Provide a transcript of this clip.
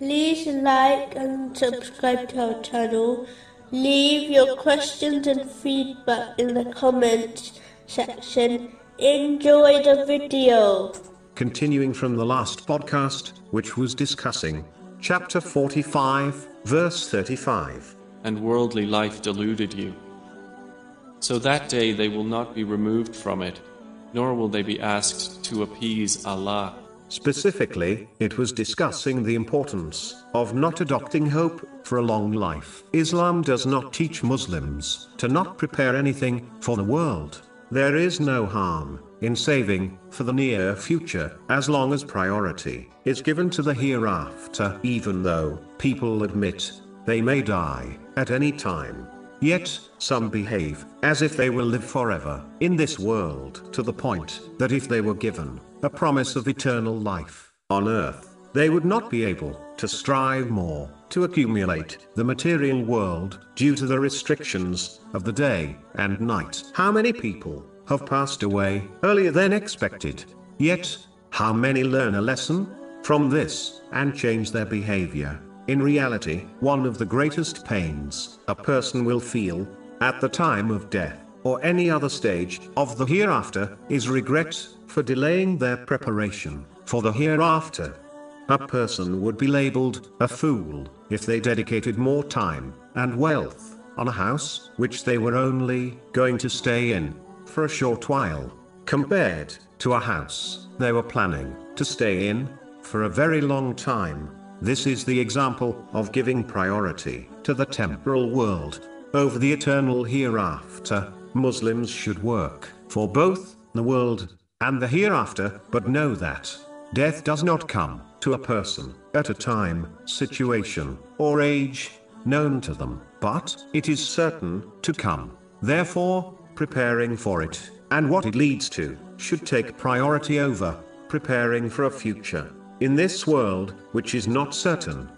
like and subscribe to our channel. Leave your questions and feedback in the comments section. Enjoy the video. Continuing from the last podcast, which was discussing chapter 45, verse 35. and worldly life deluded you. So that day they will not be removed from it, nor will they be asked to appease Allah. Specifically, it was discussing the importance of not adopting hope for a long life. Islam does not teach Muslims to not prepare anything for the world. There is no harm in saving for the near future as long as priority is given to the hereafter, even though people admit they may die at any time. Yet, some behave as if they will live forever in this world to the point that if they were given a promise of eternal life on earth, they would not be able to strive more to accumulate the material world due to the restrictions of the day and night. How many people have passed away earlier than expected? Yet, how many learn a lesson from this and change their behavior? In reality, one of the greatest pains a person will feel at the time of death or any other stage of the hereafter is regret for delaying their preparation for the hereafter. A person would be labeled a fool if they dedicated more time and wealth on a house which they were only going to stay in for a short while, compared to a house they were planning to stay in for a very long time. This is the example of giving priority to the temporal world over the eternal hereafter. Muslims should work for both the world and the hereafter, but know that death does not come to a person at a time, situation, or age known to them, but it is certain to come. Therefore, preparing for it and what it leads to should take priority over preparing for a future in this world, which is not certain.